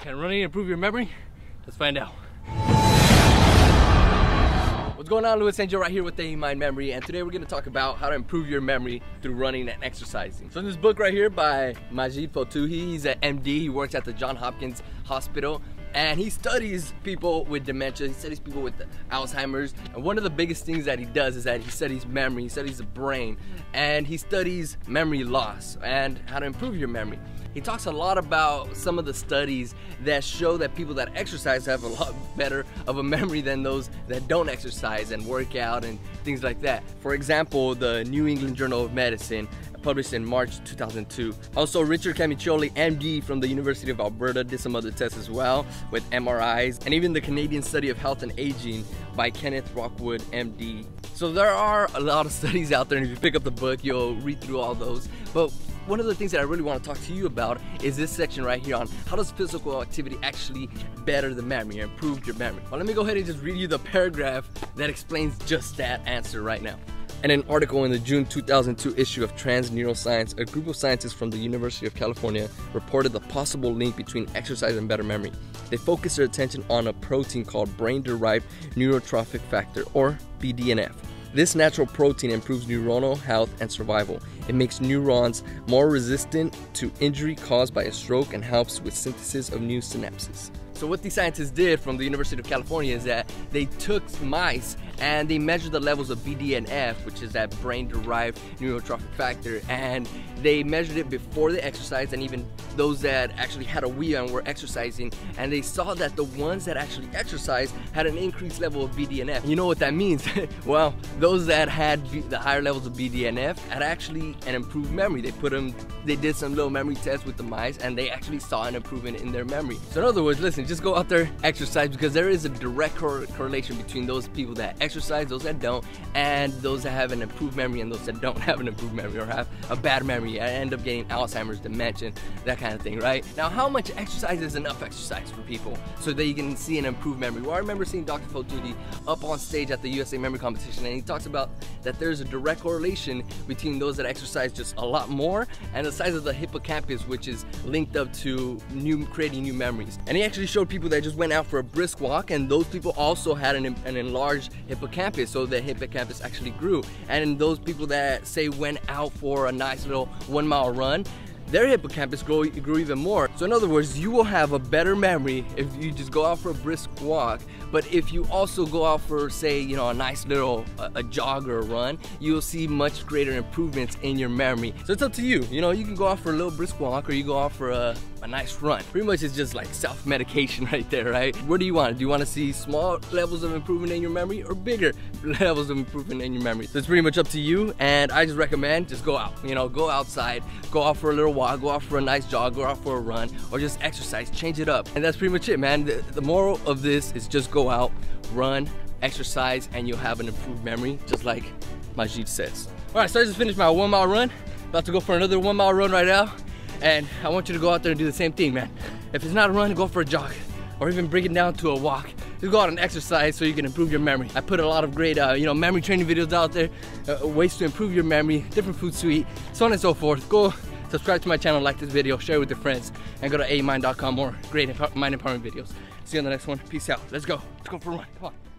Can running improve your memory? Let's find out. What's going on, Louis Angel right here with the Mind Memory, and today we're going to talk about how to improve your memory through running and exercising. So in this book right here by Majid Fotuhi, he's an MD, he works at the John Hopkins Hospital, and he studies people with dementia, he studies people with Alzheimer's, and one of the biggest things that he does is that he studies memory, he studies the brain, and he studies memory loss and how to improve your memory. He talks a lot about some of the studies that show that people that exercise have a lot better of a memory than those that don't exercise and work out and things like that. For example, the New England Journal of Medicine published in March 2002. Also, Richard Camiccioli, MD from the University of Alberta, did some other tests as well with MRIs, and even the Canadian Study of Health and Aging by Kenneth Rockwood, MD. So there are a lot of studies out there, and if you pick up the book, you'll read through all those. But one of the things that I really want to talk to you about is this section right here on how does physical activity actually better the memory or improve your memory. Well, let me go ahead and just read you the paragraph that explains just that answer right now. In an article in the June 2002 issue of Trans Neuroscience, a group of scientists from the University of California reported the possible link between exercise and better memory. They focused their attention on a protein called brain derived neurotrophic factor, or BDNF. This natural protein improves neuronal health and survival. It makes neurons more resistant to injury caused by a stroke and helps with synthesis of new synapses. So what these scientists did from the University of California is that they took mice and they measured the levels of BDNF, which is that brain-derived neurotrophic factor, and they measured it before they exercised and even those that actually had a wheel and were exercising, and they saw that the ones that actually exercised had an increased level of BDNF. You know what that means? well, those that had the higher levels of BDNF had actually an improved memory. They put them, they did some little memory tests with the mice, and they actually saw an improvement in their memory. So in other words, listen, just go out there, exercise, because there is a direct cor correlation between those people that exercise, those that don't, and those that have an improved memory and those that don't have an improved memory or have a bad memory and end up getting Alzheimer's, dementia, that kind of thing, right? Now, how much exercise is enough exercise for people so that you can see an improved memory? Well, I remember seeing Dr. Phil Fotuhi up on stage at the USA Memory Competition, and he talks about that there's a direct correlation between those that exercise just a lot more and the size of the hippocampus, which is linked up to new creating new memories. And he actually showed people that just went out for a brisk walk, and those people also had an, an enlarged hippocampus so the hippocampus actually grew. And those people that say went out for a nice little one mile run, their hippocampus grew, grew even more. So in other words, you will have a better memory if you just go out for a brisk walk. But if you also go out for, say, you know, a nice little a, a jog or a run, you'll see much greater improvements in your memory. So it's up to you. You know, you can go out for a little brisk walk or you go out for a, a nice run. Pretty much it's just like self-medication right there, right? What do you want? Do you want to see small levels of improvement in your memory or bigger levels of improvement in your memory? So it's pretty much up to you. And I just recommend just go out, you know, go outside, go out for a little walk, go out for a nice jog, go out for a run, or just exercise, change it up. And that's pretty much it, man. The, the moral of this is just go out, run, exercise, and you'll have an improved memory, just like Majid says. All right, so I just finished my one mile run. About to go for another one mile run right now. And I want you to go out there and do the same thing, man. If it's not a run, go for a jog or even bring it down to a walk. Just go out and exercise so you can improve your memory. I put a lot of great, uh, you know, memory training videos out there, uh, ways to improve your memory, different foods to eat, so on and so forth. Go subscribe to my channel, like this video, share it with your friends, and go to aimind.com more great mind empowerment videos. See you on the next one. Peace out. Let's go. Let's go for a run. Come on.